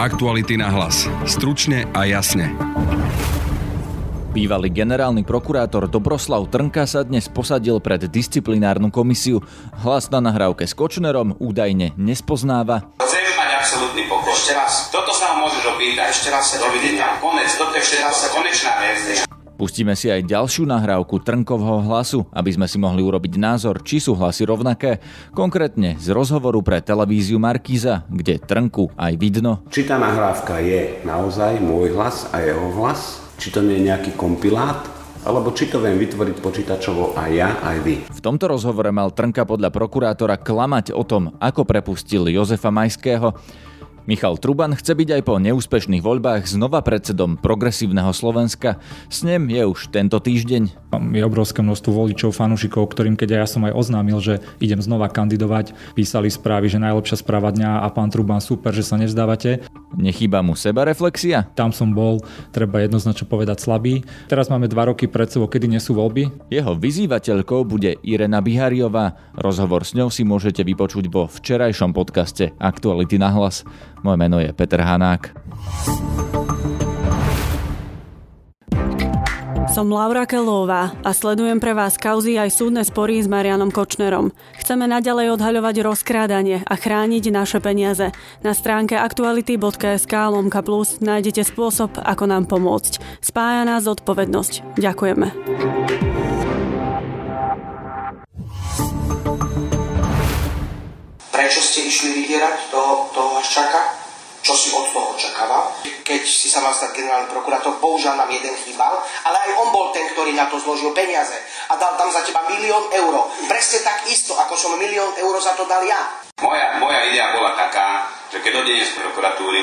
Aktuality na hlas. Stručne a jasne. Bývalý generálny prokurátor Dobroslav Trnka sa dnes posadil pred disciplinárnu komisiu. Hlas na nahrávke s Kočnerom údajne nespoznáva. Chceme mať absolútny pokoj. Ešte raz. Toto sa môžeš opýtať. Ešte raz sa Dovidenia. Konec. Toto je všetko. Konečná verzia. Pustíme si aj ďalšiu nahrávku Trnkovho hlasu, aby sme si mohli urobiť názor, či sú hlasy rovnaké. Konkrétne z rozhovoru pre televíziu Markíza, kde Trnku aj vidno. Či tá nahrávka je naozaj môj hlas a jeho hlas? Či to nie je nejaký kompilát? Alebo či to viem vytvoriť počítačovo aj ja, aj vy. V tomto rozhovore mal Trnka podľa prokurátora klamať o tom, ako prepustil Jozefa Majského. Michal Truban chce byť aj po neúspešných voľbách znova predsedom progresívneho Slovenska. S ním je už tento týždeň. Je obrovské množstvo voličov, fanúšikov, ktorým keď ja som aj oznámil, že idem znova kandidovať, písali správy, že najlepšia správa dňa a pán Truban super, že sa nevzdávate. Nechýba mu seba reflexia? Tam som bol, treba jednoznačne povedať, slabý. Teraz máme dva roky pred sebou, kedy nie sú voľby. Jeho vyzývateľkou bude Irena Bihariová. Rozhovor s ňou si môžete vypočuť vo včerajšom podcaste Aktuality na hlas. Moje meno je Peter Hanák. Som Laura Kelová a sledujem pre vás kauzy aj súdne spory s Marianom Kočnerom. Chceme naďalej odhaľovať rozkrádanie a chrániť naše peniaze. Na stránke aktuality.sk lomka plus nájdete spôsob, ako nám pomôcť. Spája nás zodpovednosť. Ďakujeme. Prečo ste išli vydierať? To, to vás čaká? Čo si od toho očakával? Keď si sa mal stať generálny prokurátor, bohužiaľ nám jeden chýbal, ale aj on bol ten, ktorý na to zložil peniaze a dal tam za teba milión eur. Presne tak isto, ako som milión eur za to dal ja. Moja, moja idea bola taká, že keď odejde z prokuratúry,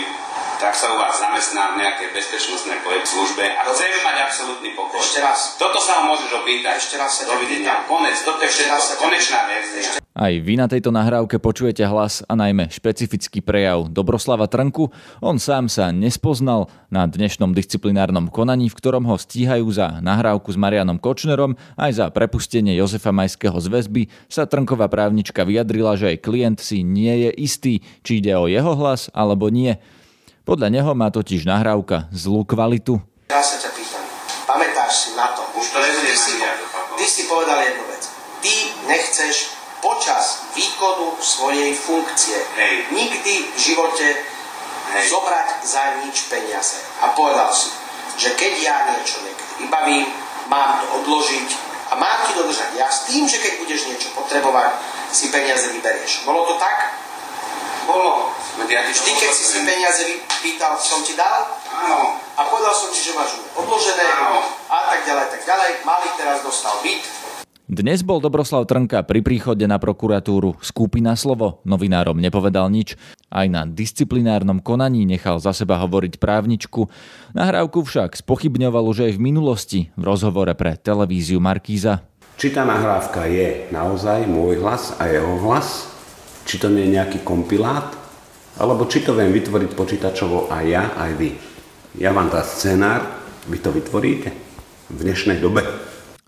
tak sa u vás zamestná v nejakej bezpečnostnej službe a chceme mať absolútny pokoj. Ešte raz. Toto sa vám môžeš opýtať. Ešte raz sa Dovidenia. Konec. Toto je všetko. Konečná verzia. Aj vy na tejto nahrávke počujete hlas a najmä špecifický prejav Dobroslava Trnku. On sám sa nespoznal na dnešnom disciplinárnom konaní, v ktorom ho stíhajú za nahrávku s Marianom Kočnerom aj za prepustenie Jozefa Majského z väzby, sa Trnková právnička vyjadrila, že aj klient si nie je istý, či ide o jeho hlas alebo nie. Podľa neho má totiž nahrávka zlú kvalitu. Ja sa ťa pýtam, pamätáš si na to? Už to nebude si, ty si povedal jednu vec. Ty nechceš počas výkonu svojej funkcie Hej. nikdy v živote Hej. zobrať za nič peniaze. A povedal si, že keď ja niečo niekedy vybavím, mám to odložiť a mám ti dodržať. Ja s tým, že keď budeš niečo potrebovať, si peniaze vyberieš. Bolo to tak? Bolo. Ja Vždy, keď si si peniaze vypýtal, som ti dal? Áno. A povedal som ti, že máš odložené Áno. a tak ďalej, tak ďalej. Mali teraz dostal byt, dnes bol Dobroslav Trnka pri príchode na prokuratúru. Skupina slovo novinárom nepovedal nič. Aj na disciplinárnom konaní nechal za seba hovoriť právničku. Nahrávku však spochybňoval už aj v minulosti v rozhovore pre televíziu Markíza. Či tá nahrávka je naozaj môj hlas a jeho hlas? Či to nie je nejaký kompilát? Alebo či to viem vytvoriť počítačovo aj ja, aj vy? Ja vám dá scenár, vy to vytvoríte v dnešnej dobe.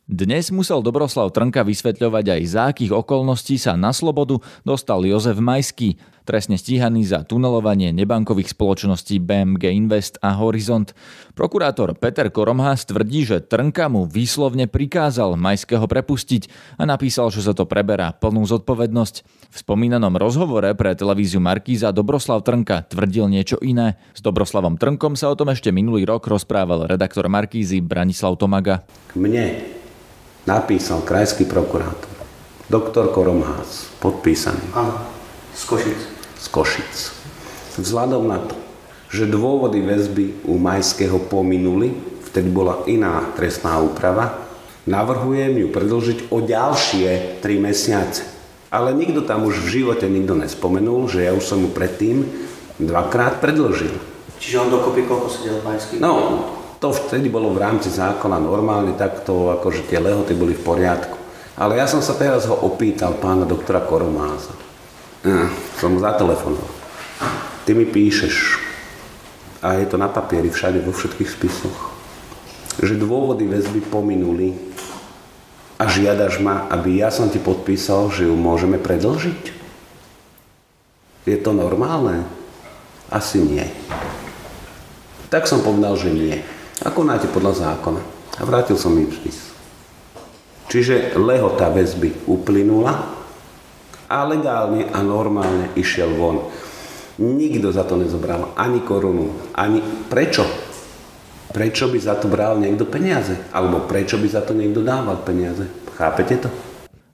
Dnes musel Dobroslav Trnka vysvetľovať aj za akých okolností sa na slobodu dostal Jozef Majský, trestne stíhaný za tunelovanie nebankových spoločností BMG Invest a Horizont. Prokurátor Peter Koromhás tvrdí, že Trnka mu výslovne prikázal Majského prepustiť a napísal, že sa to preberá plnú zodpovednosť. V spomínanom rozhovore pre televíziu Markíza Dobroslav Trnka tvrdil niečo iné. S Dobroslavom Trnkom sa o tom ešte minulý rok rozprával redaktor Markízy Branislav Tomaga. K mne napísal krajský prokurátor, doktor Koromhás, podpísaný. Áno, z Košic. Z Košic. Vzhľadom na to, že dôvody väzby u Majského pominuli, vtedy bola iná trestná úprava, navrhujem ju predlžiť o ďalšie 3 mesiace. Ale nikto tam už v živote nikto nespomenul, že ja už som mu predtým dvakrát predlžil. Čiže on dokopy koľko sedel Majský? No, to vtedy bolo v rámci zákona normálne, takto akože tie lehoty boli v poriadku. Ale ja som sa teraz ho opýtal pána doktora Koromáza. Ja, som mu zatelefonoval. Ty mi píšeš, a je to na papieri všade, vo všetkých spisoch, že dôvody väzby pominuli a žiadaš ma, aby ja som ti podpísal, že ju môžeme predlžiť? Je to normálne? Asi nie. Tak som povedal, že nie. A konáte podľa zákona. A vrátil som im spis. Čiže lehota väzby uplynula a legálne a normálne išiel von. Nikto za to nezobral ani korunu, ani... Prečo? Prečo by za to bral niekto peniaze? Alebo prečo by za to niekto dával peniaze? Chápete to?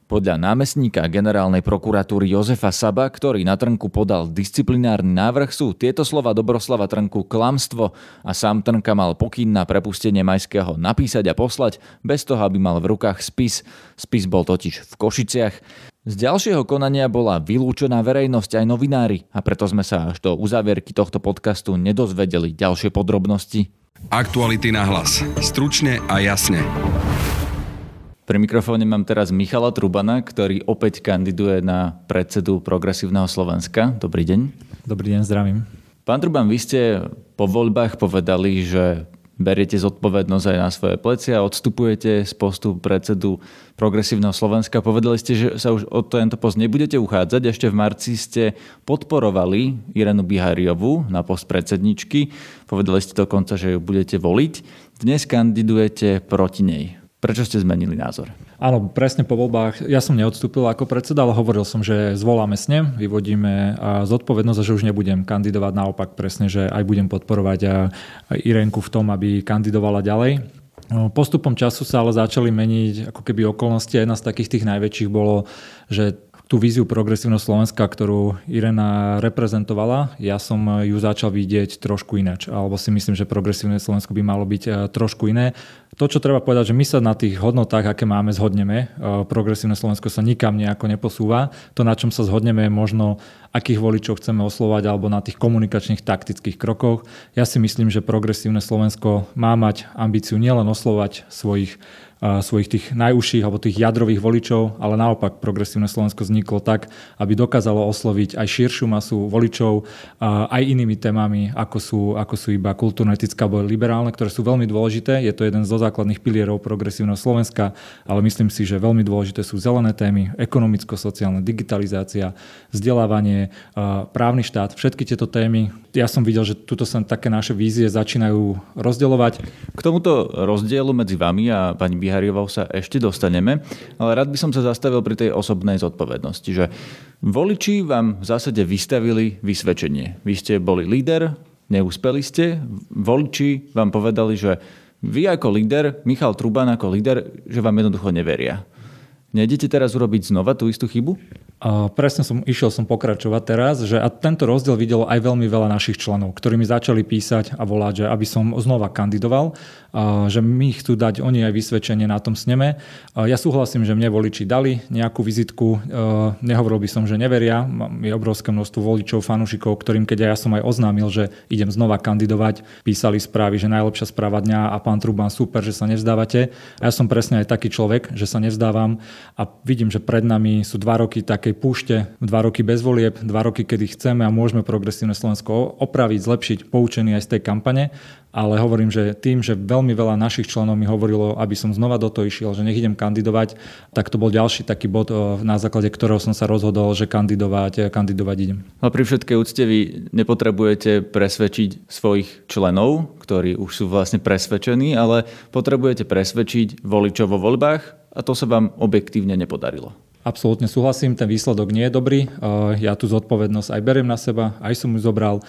Podľa námestníka generálnej prokuratúry Jozefa Saba, ktorý na Trnku podal disciplinárny návrh, sú tieto slova Dobroslava Trnku klamstvo a sám Trnka mal pokyn na prepustenie Majského napísať a poslať, bez toho, aby mal v rukách spis. Spis bol totiž v Košiciach. Z ďalšieho konania bola vylúčená verejnosť aj novinári a preto sme sa až do uzávierky tohto podcastu nedozvedeli ďalšie podrobnosti. Aktuality na hlas. Stručne a jasne. Pri mikrofóne mám teraz Michala Trubana, ktorý opäť kandiduje na predsedu Progresívneho Slovenska. Dobrý deň. Dobrý deň, zdravím. Pán Truban, vy ste po voľbách povedali, že beriete zodpovednosť aj na svoje plecia, odstupujete z postu predsedu Progresívneho Slovenska. Povedali ste, že sa už o tento post nebudete uchádzať. Ešte v marci ste podporovali Irenu Bihariovu na post predsedničky. Povedali ste dokonca, že ju budete voliť. Dnes kandidujete proti nej. Prečo ste zmenili názor? Áno, presne po voľbách. Ja som neodstúpil ako predseda, ale hovoril som, že zvoláme snem, vyvodíme zodpovednosť a že už nebudem kandidovať. Naopak presne, že aj budem podporovať Irenku v tom, aby kandidovala ďalej. Postupom času sa ale začali meniť ako keby okolnosti. Jedna z takých tých najväčších bolo, že tú víziu progresívneho Slovenska, ktorú Irena reprezentovala, ja som ju začal vidieť trošku inač. Alebo si myslím, že progresívne Slovensko by malo byť trošku iné. To, čo treba povedať, že my sa na tých hodnotách, aké máme, zhodneme. E, progresívne Slovensko sa nikam nejako neposúva. To, na čom sa zhodneme, je možno, akých voličov chceme oslovať, alebo na tých komunikačných taktických krokoch. Ja si myslím, že progresívne Slovensko má mať ambíciu nielen oslovať svojich svojich tých najúžších alebo tých jadrových voličov, ale naopak progresívne Slovensko vzniklo tak, aby dokázalo osloviť aj širšiu masu voličov aj inými témami, ako sú, ako sú iba kultúrno-etické alebo liberálne, ktoré sú veľmi dôležité. Je to jeden zo základných pilierov progresívneho Slovenska, ale myslím si, že veľmi dôležité sú zelené témy, ekonomicko-sociálna digitalizácia, vzdelávanie, právny štát, všetky tieto témy. Ja som videl, že tuto sa také naše vízie začínajú rozdeľovať. K tomuto rozdielu medzi vami a pani Bihariovou sa ešte dostaneme, ale rád by som sa zastavil pri tej osobnej zodpovednosti, že voliči vám v zásade vystavili vysvedčenie. Vy ste boli líder, neúspeli ste, voliči vám povedali, že vy ako líder, Michal Truban ako líder, že vám jednoducho neveria. Nejdete teraz urobiť znova tú istú chybu? A presne som išiel som pokračovať teraz, že a tento rozdiel videlo aj veľmi veľa našich členov, ktorí mi začali písať a volať, že aby som znova kandidoval, a že mi chcú dať oni aj vysvedčenie na tom sneme. A ja súhlasím, že mne voliči dali nejakú vizitku, nehovoril by som, že neveria, je obrovské množstvo voličov, fanúšikov, ktorým keď ja som aj oznámil, že idem znova kandidovať, písali správy, že najlepšia správa dňa a pán Truban super, že sa nevzdávate. A ja som presne aj taký človek, že sa nevzdávam a vidím, že pred nami sú dva roky tak takej púšte, dva roky bez volieb, dva roky, kedy chceme a môžeme progresívne Slovensko opraviť, zlepšiť, poučený aj z tej kampane, ale hovorím, že tým, že veľmi veľa našich členov mi hovorilo, aby som znova do toho išiel, že nech idem kandidovať, tak to bol ďalší taký bod, na základe ktorého som sa rozhodol, že kandidovať, kandidovať idem. A pri všetkej úcte vy nepotrebujete presvedčiť svojich členov, ktorí už sú vlastne presvedčení, ale potrebujete presvedčiť voličov vo voľbách a to sa vám objektívne nepodarilo. Absolútne súhlasím, ten výsledok nie je dobrý. Ja tú zodpovednosť aj beriem na seba, aj som ju zobral.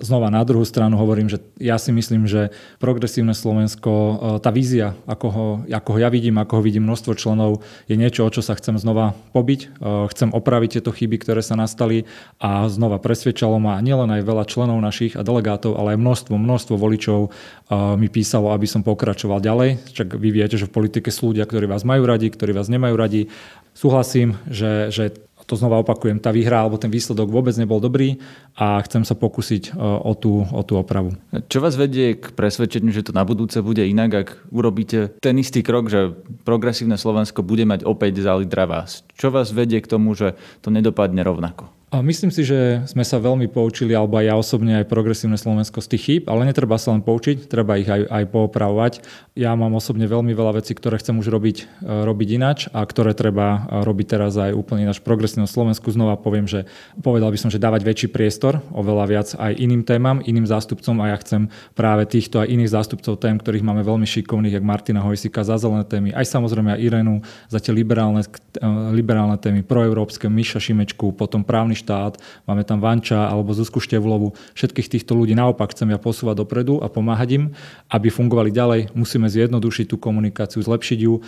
Znova na druhú stranu hovorím, že ja si myslím, že progresívne Slovensko, tá vízia, ako ho, ako ho ja vidím, ako ho vidím množstvo členov, je niečo, o čo sa chcem znova pobiť. Chcem opraviť tieto chyby, ktoré sa nastali a znova presvedčalo ma nielen aj veľa členov našich a delegátov, ale aj množstvo, množstvo voličov mi písalo, aby som pokračoval ďalej. Čak vy viete, že v politike sú ľudia, ktorí vás majú radi, ktorí vás nemajú radi Súhlasím, že, že to znova opakujem, tá výhra alebo ten výsledok vôbec nebol dobrý a chcem sa pokúsiť e, o tú, o tú opravu. Čo vás vedie k presvedčeniu, že to na budúce bude inak, ak urobíte ten istý krok, že progresívne Slovensko bude mať opäť lídra vás? Čo vás vedie k tomu, že to nedopadne rovnako? Myslím si, že sme sa veľmi poučili, alebo aj ja osobne, aj progresívne Slovensko z tých chýb, ale netreba sa len poučiť, treba ich aj, aj poopravovať. Ja mám osobne veľmi veľa vecí, ktoré chcem už robiť, e, robiť inač a ktoré treba e, robiť teraz aj úplne ináč progresívne Slovensku. Znova poviem, že povedal by som, že dávať väčší priestor, oveľa viac aj iným témam, iným zástupcom a ja chcem práve týchto aj iných zástupcov tém, ktorých máme veľmi šikovných, jak Martina Hojsika za zelené témy, aj samozrejme aj Irenu za tie liberálne, e, liberálne témy, proeurópske, Miša Šimečku, potom právny štát, máme tam Vanča alebo Zuzku Števlovu. Všetkých týchto ľudí naopak chcem ja posúvať dopredu a pomáhať im, aby fungovali ďalej. Musíme zjednodušiť tú komunikáciu, zlepšiť ju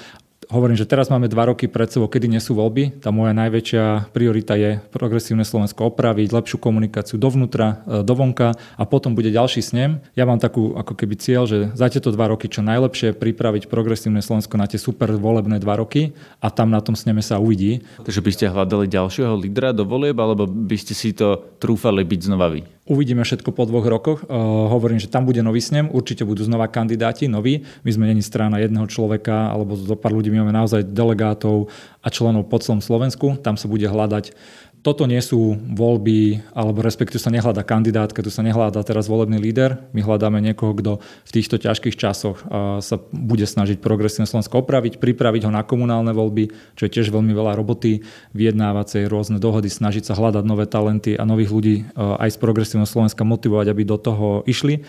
hovorím, že teraz máme dva roky pred sebou, kedy nie sú voľby. Tá moja najväčšia priorita je progresívne Slovensko opraviť, lepšiu komunikáciu dovnútra, e, dovonka a potom bude ďalší snem. Ja mám takú ako keby cieľ, že za tieto dva roky čo najlepšie pripraviť progresívne Slovensko na tie super volebné dva roky a tam na tom sneme sa uvidí. Takže by ste hľadali ďalšieho lídra do volieb, alebo by ste si to trúfali byť znova vy? Uvidíme všetko po dvoch rokoch. Uh, hovorím, že tam bude nový snem, určite budú znova kandidáti, noví. My sme není strana jedného človeka alebo zo pár ľudí, my máme naozaj delegátov a členov po celom Slovensku. Tam sa bude hľadať toto nie sú voľby, alebo respektíve sa nehľadá kandidátka, tu sa nehľadá teraz volebný líder. My hľadáme niekoho, kto v týchto ťažkých časoch sa bude snažiť progresívne Slovensko opraviť, pripraviť ho na komunálne voľby, čo je tiež veľmi veľa roboty, vyjednávacej rôzne dohody, snažiť sa hľadať nové talenty a nových ľudí aj z progresívneho Slovenska motivovať, aby do toho išli.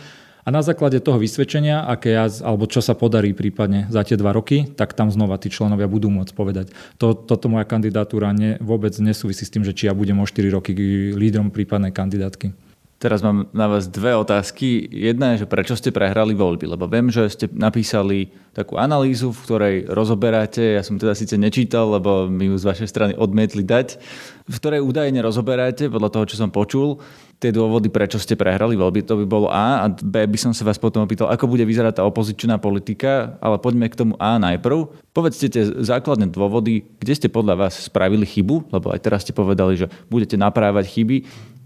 A na základe toho vysvedčenia, aké ja, alebo čo sa podarí prípadne za tie dva roky, tak tam znova tí členovia budú môcť povedať. To, toto moja kandidatúra ne, vôbec nesúvisí s tým, že či ja budem o 4 roky lídrom prípadnej kandidátky. Teraz mám na vás dve otázky. Jedna je, že prečo ste prehrali voľby, lebo viem, že ste napísali takú analýzu, v ktorej rozoberáte, ja som teda síce nečítal, lebo mi ju z vašej strany odmietli dať, v ktorej údajne rozoberáte, podľa toho, čo som počul, tie dôvody, prečo ste prehrali voľby, to by bolo A a B by som sa vás potom opýtal, ako bude vyzerať tá opozičná politika, ale poďme k tomu A najprv. Povedzte tie základné dôvody, kde ste podľa vás spravili chybu, lebo aj teraz ste povedali, že budete naprávať chyby.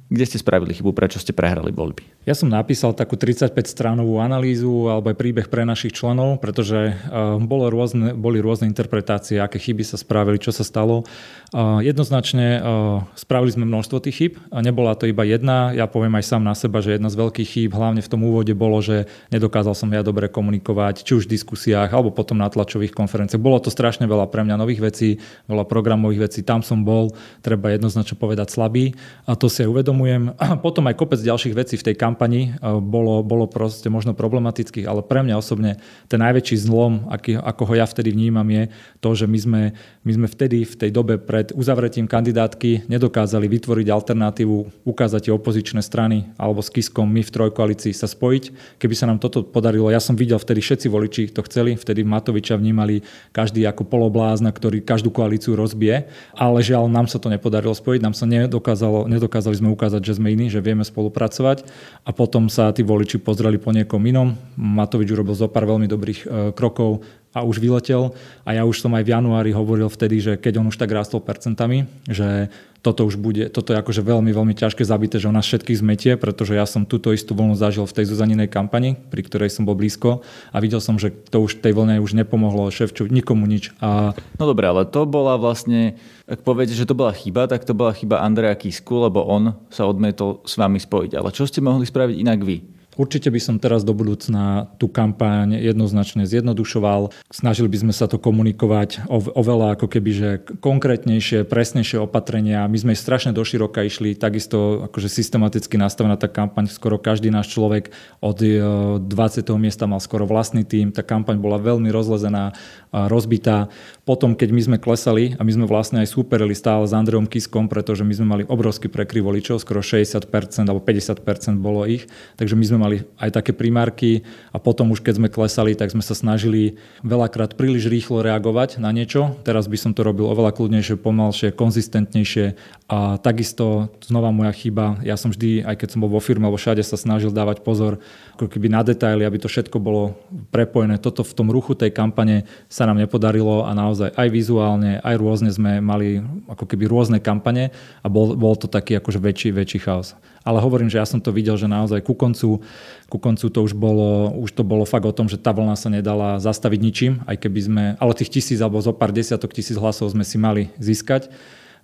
Kde ste spravili chybu? Prečo ste prehrali voľby? Ja som napísal takú 35-stránovú analýzu alebo aj príbeh pre našich členov, pretože uh, bolo rôzne, boli rôzne interpretácie, aké chyby sa spravili, čo sa stalo. Uh, jednoznačne uh, spravili sme množstvo tých chyb nebola to iba jedna. Ja poviem aj sám na seba, že jedna z veľkých chýb, hlavne v tom úvode, bolo, že nedokázal som ja dobre komunikovať, či už v diskusiách alebo potom na tlačových konferenciách. Bolo to strašne veľa pre mňa nových vecí, veľa programových vecí. Tam som bol, treba jednoznačne povedať, slabý a to si aj uvedom uvedomujem. Potom aj kopec ďalších vecí v tej kampani e, bolo, bolo proste možno problematických, ale pre mňa osobne ten najväčší zlom, aký, ako ho ja vtedy vnímam, je to, že my sme, my sme vtedy v tej dobe pred uzavretím kandidátky nedokázali vytvoriť alternatívu, ukázať tie opozičné strany alebo s Kiskom my v trojkoalícii sa spojiť. Keby sa nám toto podarilo, ja som videl vtedy všetci voliči to chceli, vtedy Matoviča vnímali každý ako poloblázna, ktorý každú koalíciu rozbije, ale žiaľ nám sa to nepodarilo spojiť, nám sa nedokázalo, nedokázali sme ukázať, že sme iní, že vieme spolupracovať a potom sa tí voliči pozreli po niekom inom. Matovič urobil zo pár veľmi dobrých e, krokov a už vyletel a ja už som aj v januári hovoril vtedy, že keď on už tak rástol percentami, že toto už bude, toto je akože veľmi, veľmi ťažké zabité, že on nás všetkých zmetie, pretože ja som túto istú vlnu zažil v tej Zuzaninej kampani, pri ktorej som bol blízko a videl som, že to už tej vlne už nepomohlo šéfču, nikomu nič. A... No dobre, ale to bola vlastne, ak poviete, že to bola chyba, tak to bola chyba Andreja Kisku, lebo on sa odmietol s vami spojiť. Ale čo ste mohli spraviť inak vy? Určite by som teraz do budúcna tú kampaň jednoznačne zjednodušoval. Snažili by sme sa to komunikovať oveľa ako keby, že konkrétnejšie, presnejšie opatrenia. My sme strašne doširoka išli, takisto akože systematicky nastavená tá kampaň. Skoro každý náš človek od 20. E, miesta mal skoro vlastný tým. Tá kampaň bola veľmi rozlezená, rozbitá. Potom, keď my sme klesali a my sme vlastne aj súperili stále s Andreom Kiskom, pretože my sme mali obrovský prekryv voličov, skoro 60% alebo 50% bolo ich, takže my sme mali aj také primárky a potom už keď sme klesali, tak sme sa snažili veľakrát príliš rýchlo reagovať na niečo. Teraz by som to robil oveľa kľudnejšie, pomalšie, konzistentnejšie a takisto znova moja chyba. Ja som vždy, aj keď som bol vo firme alebo všade sa snažil dávať pozor ako keby na detaily, aby to všetko bolo prepojené. Toto v tom ruchu tej kampane sa nám nepodarilo a naozaj aj vizuálne, aj rôzne sme mali ako keby rôzne kampane a bol, bol to taký akože väčší, väčší chaos. Ale hovorím, že ja som to videl, že naozaj ku koncu, ku koncu to už bolo, už to bolo fakt o tom, že tá vlna sa nedala zastaviť ničím, aj keby sme, ale tých tisíc alebo zo pár desiatok tisíc hlasov sme si mali získať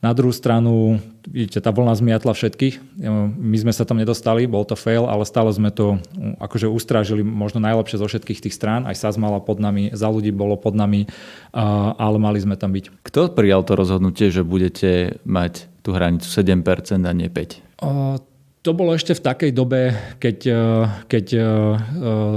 Na druhú stranu, vidíte, tá vlna zmiatla všetkých. My sme sa tam nedostali, bol to fail, ale stále sme to akože ustrážili možno najlepšie zo všetkých tých strán. Aj SAS mala pod nami, za ľudí bolo pod nami, ale mali sme tam byť. Kto prijal to rozhodnutie, že budete mať tú hranicu 7% a nie 5%? To bolo ešte v takej dobe, keď, e, keď e, e,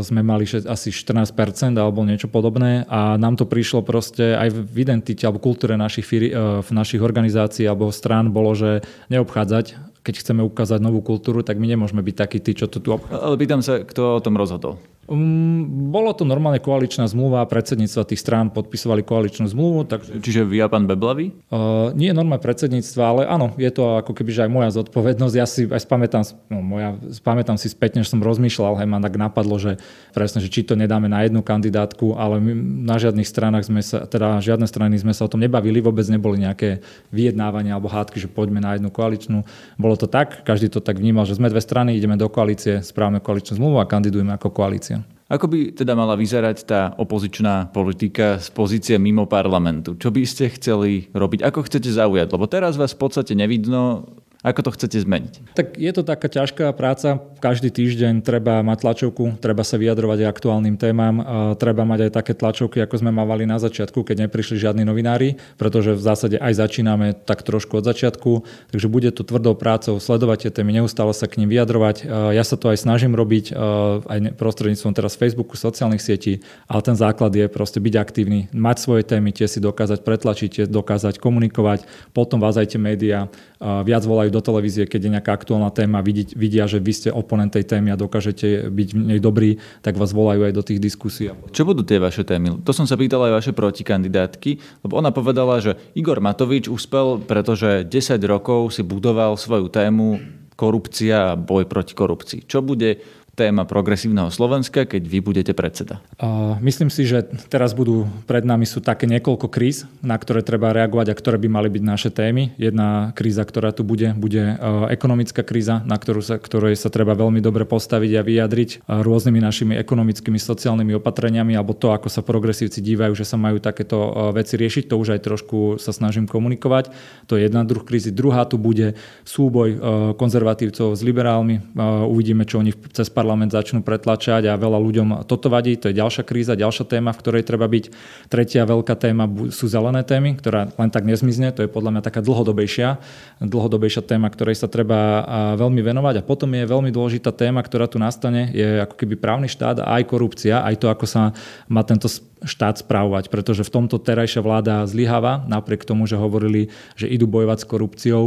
sme mali asi 14% alebo niečo podobné a nám to prišlo proste aj v identite alebo kultúre našich, v našich organizácií alebo strán bolo, že neobchádzať keď chceme ukázať novú kultúru, tak my nemôžeme byť takí tí, čo to tu obchádzajú. Ale pýtam sa, kto o tom rozhodol? Um, bolo to normálne koaličná zmluva, predsedníctva tých strán podpisovali koaličnú zmluvu. Tak... Čiže vy a pán Beblavý? Uh, nie normálne predsedníctva, ale áno, je to ako keby že aj moja zodpovednosť. Ja si aj spamätám, no, moja, spamätám si spätne, že som rozmýšľal, hej, ma tak napadlo, že presne, že či to nedáme na jednu kandidátku, ale my na žiadnych stranách sme sa, teda žiadne strany sme sa o tom nebavili, vôbec neboli nejaké vyjednávania alebo hádky, že poďme na jednu koaličnú. Bolo to tak, každý to tak vnímal, že sme dve strany, ideme do koalície, správame koaličnú zmluvu a kandidujeme ako koalícia. Ako by teda mala vyzerať tá opozičná politika z pozície mimo parlamentu? Čo by ste chceli robiť? Ako chcete zaujať? Lebo teraz vás v podstate nevidno, ako to chcete zmeniť? Tak je to taká ťažká práca. Každý týždeň treba mať tlačovku, treba sa vyjadrovať aj aktuálnym témam, treba mať aj také tlačovky, ako sme mávali na začiatku, keď neprišli žiadni novinári, pretože v zásade aj začíname tak trošku od začiatku. Takže bude to tvrdou prácou sledovať tie témy, neustále sa k nim vyjadrovať. Ja sa to aj snažím robiť aj prostredníctvom teraz Facebooku, sociálnych sietí, ale ten základ je proste byť aktívny, mať svoje témy, tie si dokázať pretlačiť, tie dokázať komunikovať, potom vás aj tie médiá viac volajú do televízie, keď je nejaká aktuálna téma, vidia, že vy ste oponent tej témy a dokážete byť v nej dobrý, tak vás volajú aj do tých diskusí. Čo budú tie vaše témy? To som sa pýtal aj vaše protikandidátky, lebo ona povedala, že Igor Matovič uspel, pretože 10 rokov si budoval svoju tému korupcia a boj proti korupcii. Čo bude téma progresívneho Slovenska, keď vy budete predseda? Uh, myslím si, že teraz budú pred nami sú také niekoľko kríz, na ktoré treba reagovať a ktoré by mali byť naše témy. Jedna kríza, ktorá tu bude, bude uh, ekonomická kríza, na ktorú sa, ktorej sa treba veľmi dobre postaviť a vyjadriť uh, rôznymi našimi ekonomickými, sociálnymi opatreniami alebo to, ako sa progresívci dívajú, že sa majú takéto uh, veci riešiť. To už aj trošku sa snažím komunikovať. To je jedna druh krízy. Druhá tu bude súboj uh, konzervatívcov s liberálmi. Uh, uvidíme, čo oni cez parlament parlament začnú pretlačať a veľa ľuďom toto vadí. To je ďalšia kríza, ďalšia téma, v ktorej treba byť. Tretia veľká téma sú zelené témy, ktorá len tak nezmizne. To je podľa mňa taká dlhodobejšia, dlhodobejšia téma, ktorej sa treba veľmi venovať. A potom je veľmi dôležitá téma, ktorá tu nastane, je ako keby právny štát a aj korupcia, aj to, ako sa má tento štát správovať, pretože v tomto terajšia vláda zlyháva, napriek tomu, že hovorili, že idú bojovať s korupciou,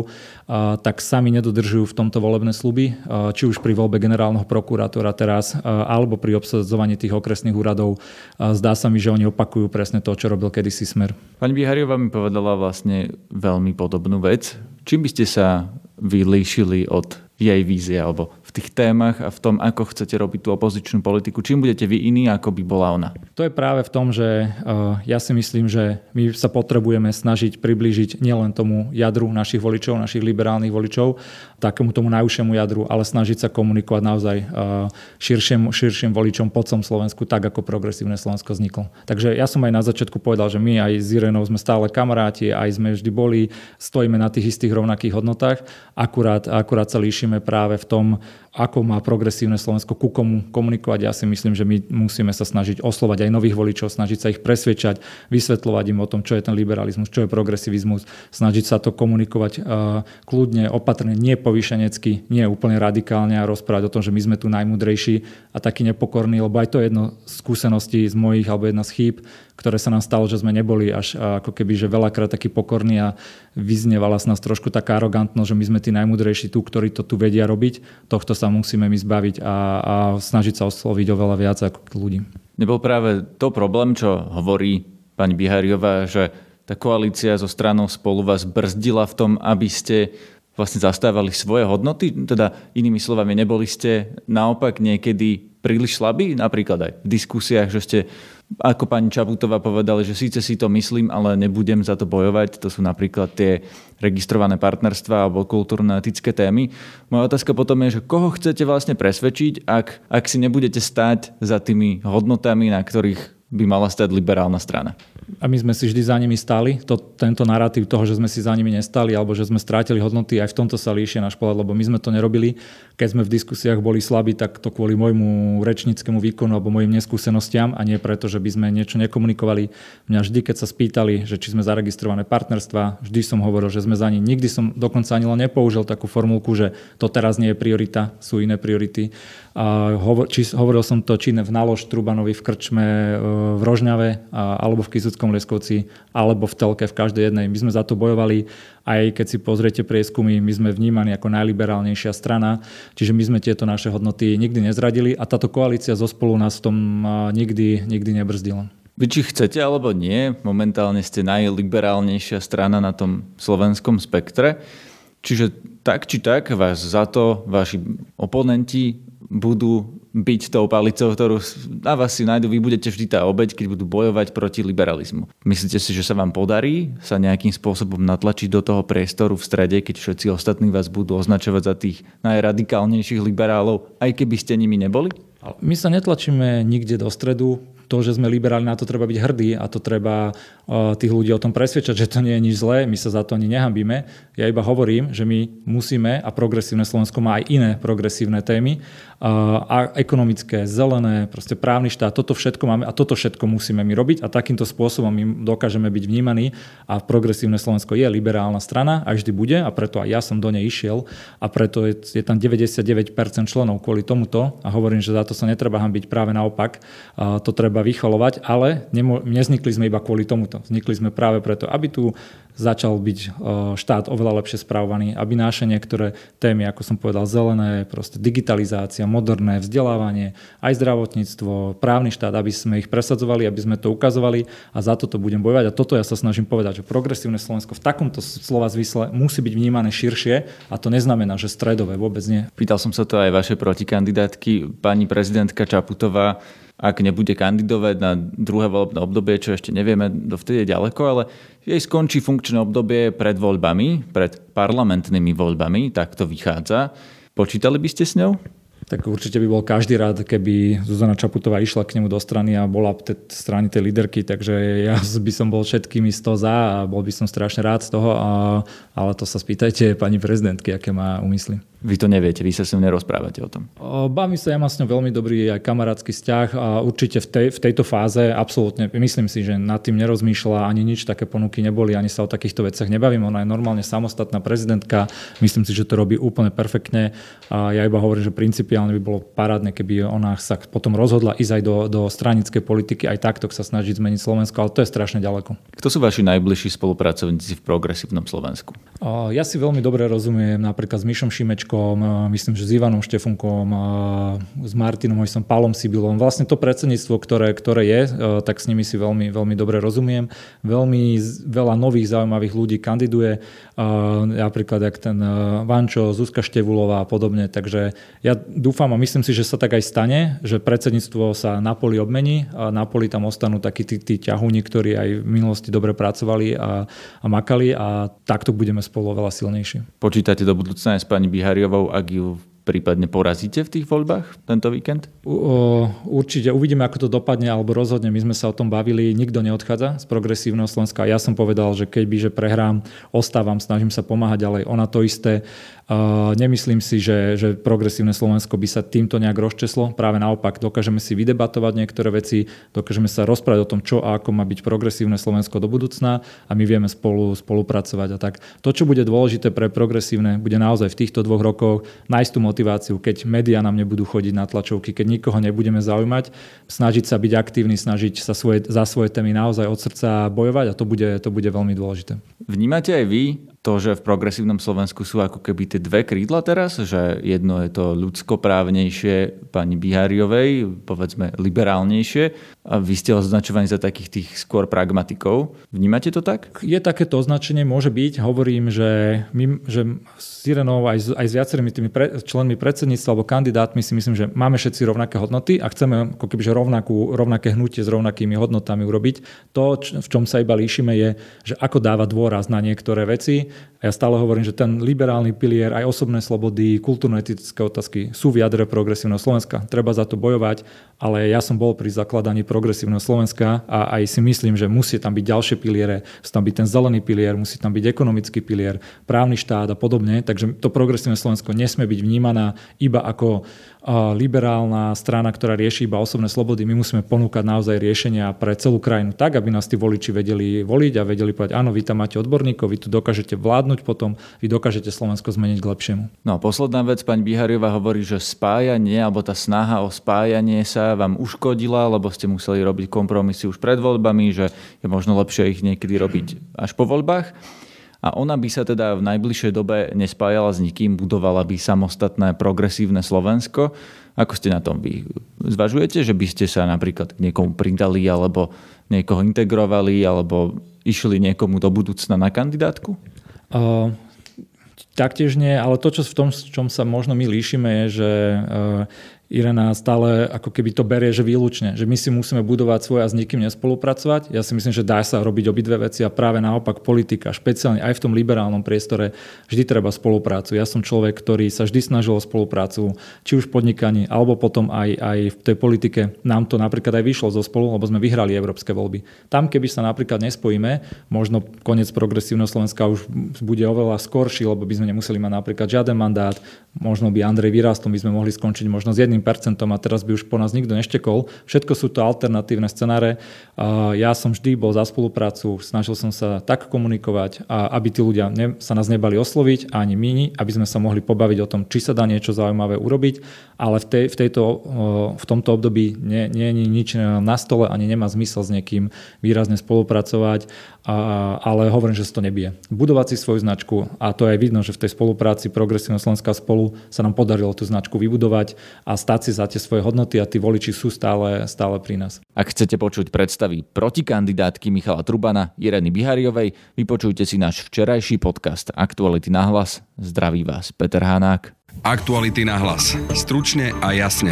tak sami nedodržujú v tomto volebné sluby, či už pri voľbe generálneho prokurátora teraz, alebo pri obsadzovaní tých okresných úradov. Zdá sa mi, že oni opakujú presne to, čo robil kedysi Smer. Pani Bihariová mi povedala vlastne veľmi podobnú vec. Čím by ste sa vylíšili od jej vízie alebo tých témach a v tom, ako chcete robiť tú opozičnú politiku? Čím budete vy iní, ako by bola ona? To je práve v tom, že uh, ja si myslím, že my sa potrebujeme snažiť priblížiť nielen tomu jadru našich voličov, našich liberálnych voličov, takému tomu najúžšiemu jadru, ale snažiť sa komunikovať naozaj uh, širším, širším voličom po celom Slovensku, tak ako progresívne Slovensko vzniklo. Takže ja som aj na začiatku povedal, že my aj s Irenou sme stále kamaráti, aj sme vždy boli, stojíme na tých istých rovnakých hodnotách, akurát, akurát sa líšime práve v tom, ako má progresívne Slovensko ku komu komunikovať. Ja si myslím, že my musíme sa snažiť oslovať aj nových voličov, snažiť sa ich presvedčať, vysvetľovať im o tom, čo je ten liberalizmus, čo je progresivizmus, snažiť sa to komunikovať uh, kľudne, opatrne, nie povýšenecky, nie úplne radikálne a rozprávať o tom, že my sme tu najmudrejší a taký nepokorní, lebo aj to je jedno skúsenosti z mojich alebo jedna z chýb, ktoré sa nám stalo, že sme neboli až ako keby, že veľakrát taký pokorní a vyznievala z nás trošku taká arogantnosť, že my sme tí najmudrejší tu, ktorí to tu vedia robiť. Tohto sa musíme my zbaviť a, a snažiť sa osloviť oveľa viac ako ľudí. Nebol práve to problém, čo hovorí pani Bihariová, že tá koalícia so stranou spolu vás brzdila v tom, aby ste vlastne zastávali svoje hodnoty? Teda inými slovami, neboli ste naopak niekedy príliš slabí? Napríklad aj v diskusiách, že ste ako pani Čaputová povedali, že síce si to myslím, ale nebudem za to bojovať. To sú napríklad tie registrované partnerstva alebo kultúrno-etické témy. Moja otázka potom je, že koho chcete vlastne presvedčiť, ak, ak si nebudete stať za tými hodnotami, na ktorých by mala stať liberálna strana. A my sme si vždy za nimi stali. To, tento narratív toho, že sme si za nimi nestali alebo že sme strátili hodnoty, aj v tomto sa líšia náš pohľad, lebo my sme to nerobili. Keď sme v diskusiách boli slabí, tak to kvôli môjmu rečníckému výkonu alebo mojim neskúsenostiam a nie preto, že by sme niečo nekomunikovali. Mňa vždy, keď sa spýtali, že či sme zaregistrované partnerstva, vždy som hovoril, že sme za ní. Nikdy som dokonca ani len nepoužil takú formulku, že to teraz nie je priorita, sú iné priority. A hovor, či, hovoril som to či v Nalož Trubanovi v Krčme e, v Rožňave alebo v Kisuckom Leskovci alebo v Telke v každej jednej. My sme za to bojovali aj keď si pozriete prieskumy, my sme vnímaní ako najliberálnejšia strana, čiže my sme tieto naše hodnoty nikdy nezradili a táto koalícia zo spolu nás v tom nikdy, nikdy nebrzdila. Vy či chcete alebo nie, momentálne ste najliberálnejšia strana na tom slovenskom spektre. Čiže tak či tak vás za to vaši oponenti budú byť tou palicou, ktorú na vás si nájdu, vy budete vždy tá obeď, keď budú bojovať proti liberalizmu. Myslíte si, že sa vám podarí sa nejakým spôsobom natlačiť do toho priestoru v strede, keď všetci ostatní vás budú označovať za tých najradikálnejších liberálov, aj keby ste nimi neboli? My sa netlačíme nikde do stredu to, že sme liberáli, na to treba byť hrdí a to treba uh, tých ľudí o tom presvedčať, že to nie je nič zlé, my sa za to ani nehambíme. Ja iba hovorím, že my musíme, a progresívne Slovensko má aj iné progresívne témy, uh, a ekonomické, zelené, proste právny štát, toto všetko máme a toto všetko musíme my robiť a takýmto spôsobom my dokážeme byť vnímaní a progresívne Slovensko je liberálna strana a vždy bude a preto aj ja som do nej išiel a preto je, je tam 99% členov kvôli tomuto a hovorím, že za to sa netreba hambiť, práve naopak, uh, to treba treba vycholovať, ale nemo, neznikli sme iba kvôli tomuto. Vznikli sme práve preto, aby tu začal byť e, štát oveľa lepšie správovaný, aby naše niektoré témy, ako som povedal, zelené, proste digitalizácia, moderné vzdelávanie, aj zdravotníctvo, právny štát, aby sme ich presadzovali, aby sme to ukazovali a za toto budem bojovať. A toto ja sa snažím povedať, že progresívne Slovensko v takomto slova zmysle musí byť vnímané širšie a to neznamená, že stredové, vôbec nie. Pýtal som sa to aj vaše protikandidátky, pani prezidentka Čaputová ak nebude kandidovať na druhé volebné obdobie, čo ešte nevieme, dovtedy je ďaleko, ale jej skončí funkčné obdobie pred voľbami, pred parlamentnými voľbami, tak to vychádza. Počítali by ste s ňou? tak určite by bol každý rád, keby Zuzana Čaputová išla k nemu do strany a bola v tej strany tej líderky, takže ja by som bol všetkými z toho za a bol by som strašne rád z toho, a, ale to sa spýtajte pani prezidentky, aké má úmysly. Vy to neviete, vy sa s ňou nerozprávate o tom. Bavím sa, ja mám s ňou veľmi dobrý aj kamarátsky vzťah a určite v, tej, v tejto fáze absolútne, myslím si, že nad tým nerozmýšľa, ani nič také ponuky neboli, ani sa o takýchto veciach nebavím. Ona je normálne samostatná prezidentka, myslím si, že to robí úplne perfektne a ja iba hovorím, že principiálne by bolo parádne, keby ona sa potom rozhodla ísť aj do, do stranickej politiky, aj takto sa snažiť zmeniť Slovensko, ale to je strašne ďaleko. Kto sú vaši najbližší spolupracovníci v progresívnom Slovensku? Ja si veľmi dobre rozumiem napríklad s Mišom Šimečkom, myslím, že s Ivanom Štefunkom, s Martinom Hojsom, Palom Sibilom. Vlastne to predsedníctvo, ktoré, ktoré je, tak s nimi si veľmi, veľmi dobre rozumiem. Veľmi veľa nových zaujímavých ľudí kandiduje, napríklad jak ten Vančo, Zuzka Števulová a podobne. Takže ja dúfam a myslím si, že sa tak aj stane, že predsedníctvo sa na poli obmení a na poli tam ostanú takí tí, tí ťahúni, ktorí aj v minulosti dobre pracovali a, a makali a takto budeme spolu oveľa silnejší. Počítate do budúcna aj s pani Bihari Máriovou, ak ju prípadne porazíte v tých voľbách tento víkend? U, určite uvidíme, ako to dopadne, alebo rozhodne. My sme sa o tom bavili, nikto neodchádza z progresívneho Slovenska. Ja som povedal, že keby že prehrám, ostávam, snažím sa pomáhať, ale ona to isté. Uh, nemyslím si, že, že progresívne Slovensko by sa týmto nejak rozčeslo. Práve naopak, dokážeme si vydebatovať niektoré veci, dokážeme sa rozprávať o tom, čo a ako má byť progresívne Slovensko do budúcna a my vieme spolu spolupracovať. A tak to, čo bude dôležité pre progresívne, bude naozaj v týchto dvoch rokoch nájsť tú motiváciu, keď médiá nám nebudú chodiť na tlačovky, keď nikoho nebudeme zaujímať, snažiť sa byť aktívny, snažiť sa svoje, za svoje témy naozaj od srdca bojovať a to bude, to bude veľmi dôležité. Vnímate aj vy to, že v progresívnom Slovensku sú ako keby tie dve krídla teraz, že jedno je to ľudskoprávnejšie pani Biháriovej, povedzme liberálnejšie a vy ste označovaní za takých tých skôr pragmatikov. Vnímate to tak? Je takéto označenie, môže byť. Hovorím, že, my, že s Irenou aj s, aj s viacerými tými pre, členmi predsedníctva alebo kandidátmi si myslím, že máme všetci rovnaké hodnoty a chceme ako keby, že rovnakú, rovnaké hnutie s rovnakými hodnotami urobiť. To, v čom sa iba líšime, je, že ako dáva dôraz na niektoré veci ja stále hovorím, že ten liberálny pilier, aj osobné slobody, kultúrno-etické otázky sú v jadre progresívneho Slovenska. Treba za to bojovať, ale ja som bol pri zakladaní progresívneho Slovenska a aj si myslím, že musí tam byť ďalšie piliere, musí tam byť ten zelený pilier, musí tam byť ekonomický pilier, právny štát a podobne. Takže to progresívne Slovensko nesmie byť vnímaná iba ako liberálna strana, ktorá rieši iba osobné slobody. My musíme ponúkať naozaj riešenia pre celú krajinu tak, aby nás tí voliči vedeli voliť a vedeli povedať, áno, vy tam máte odborníkov, vy tu dokážete vládnuť potom, vy dokážete Slovensko zmeniť k lepšiemu. No a posledná vec, pani Bihariová hovorí, že spájanie alebo tá snaha o spájanie sa vám uškodila, lebo ste museli robiť kompromisy už pred voľbami, že je možno lepšie ich niekedy robiť až po voľbách a ona by sa teda v najbližšej dobe nespájala s nikým, budovala by samostatné progresívne Slovensko. Ako ste na tom vy? Zvažujete, že by ste sa napríklad k niekomu pridali alebo niekoho integrovali alebo išli niekomu do budúcna na kandidátku? Uh, taktiež nie, ale to, čo v tom, čom sa možno my líšime, je, že uh, Irena stále ako keby to berie, že výlučne, že my si musíme budovať svoje a s nikým nespolupracovať. Ja si myslím, že dá sa robiť obidve veci a práve naopak politika, špeciálne aj v tom liberálnom priestore, vždy treba spoluprácu. Ja som človek, ktorý sa vždy snažil o spoluprácu, či už v podnikaní, alebo potom aj, aj v tej politike. Nám to napríklad aj vyšlo zo spolu, lebo sme vyhrali európske voľby. Tam, keby sa napríklad nespojíme, možno koniec progresívneho Slovenska už bude oveľa skorší, lebo by sme nemuseli mať napríklad žiaden mandát, možno by Andrej vyrastol, by sme mohli skončiť možno s jedným a teraz by už po nás nikto neštekol. Všetko sú to alternatívne scenáre. Ja som vždy bol za spoluprácu, snažil som sa tak komunikovať, aby tí ľudia sa nás nebali osloviť, ani my, aby sme sa mohli pobaviť o tom, či sa dá niečo zaujímavé urobiť, ale v, tej, v, tejto, v tomto období nie, je nič na stole, ani nemá zmysel s niekým výrazne spolupracovať, ale hovorím, že sa to nebije. Budovať si svoju značku a to aj vidno, že v tej spolupráci Progresívna Slovenská spolu sa nám podarilo tú značku vybudovať a stáť si za tie svoje hodnoty a tí voliči sú stále, stále pri nás. Ak chcete počuť predstavy protikandidátky Michala Trubana, Ireny Bihariovej, vypočujte si náš včerajší podcast Aktuality na hlas. Zdraví vás Peter Hanák. Aktuality na hlas. Stručne a jasne.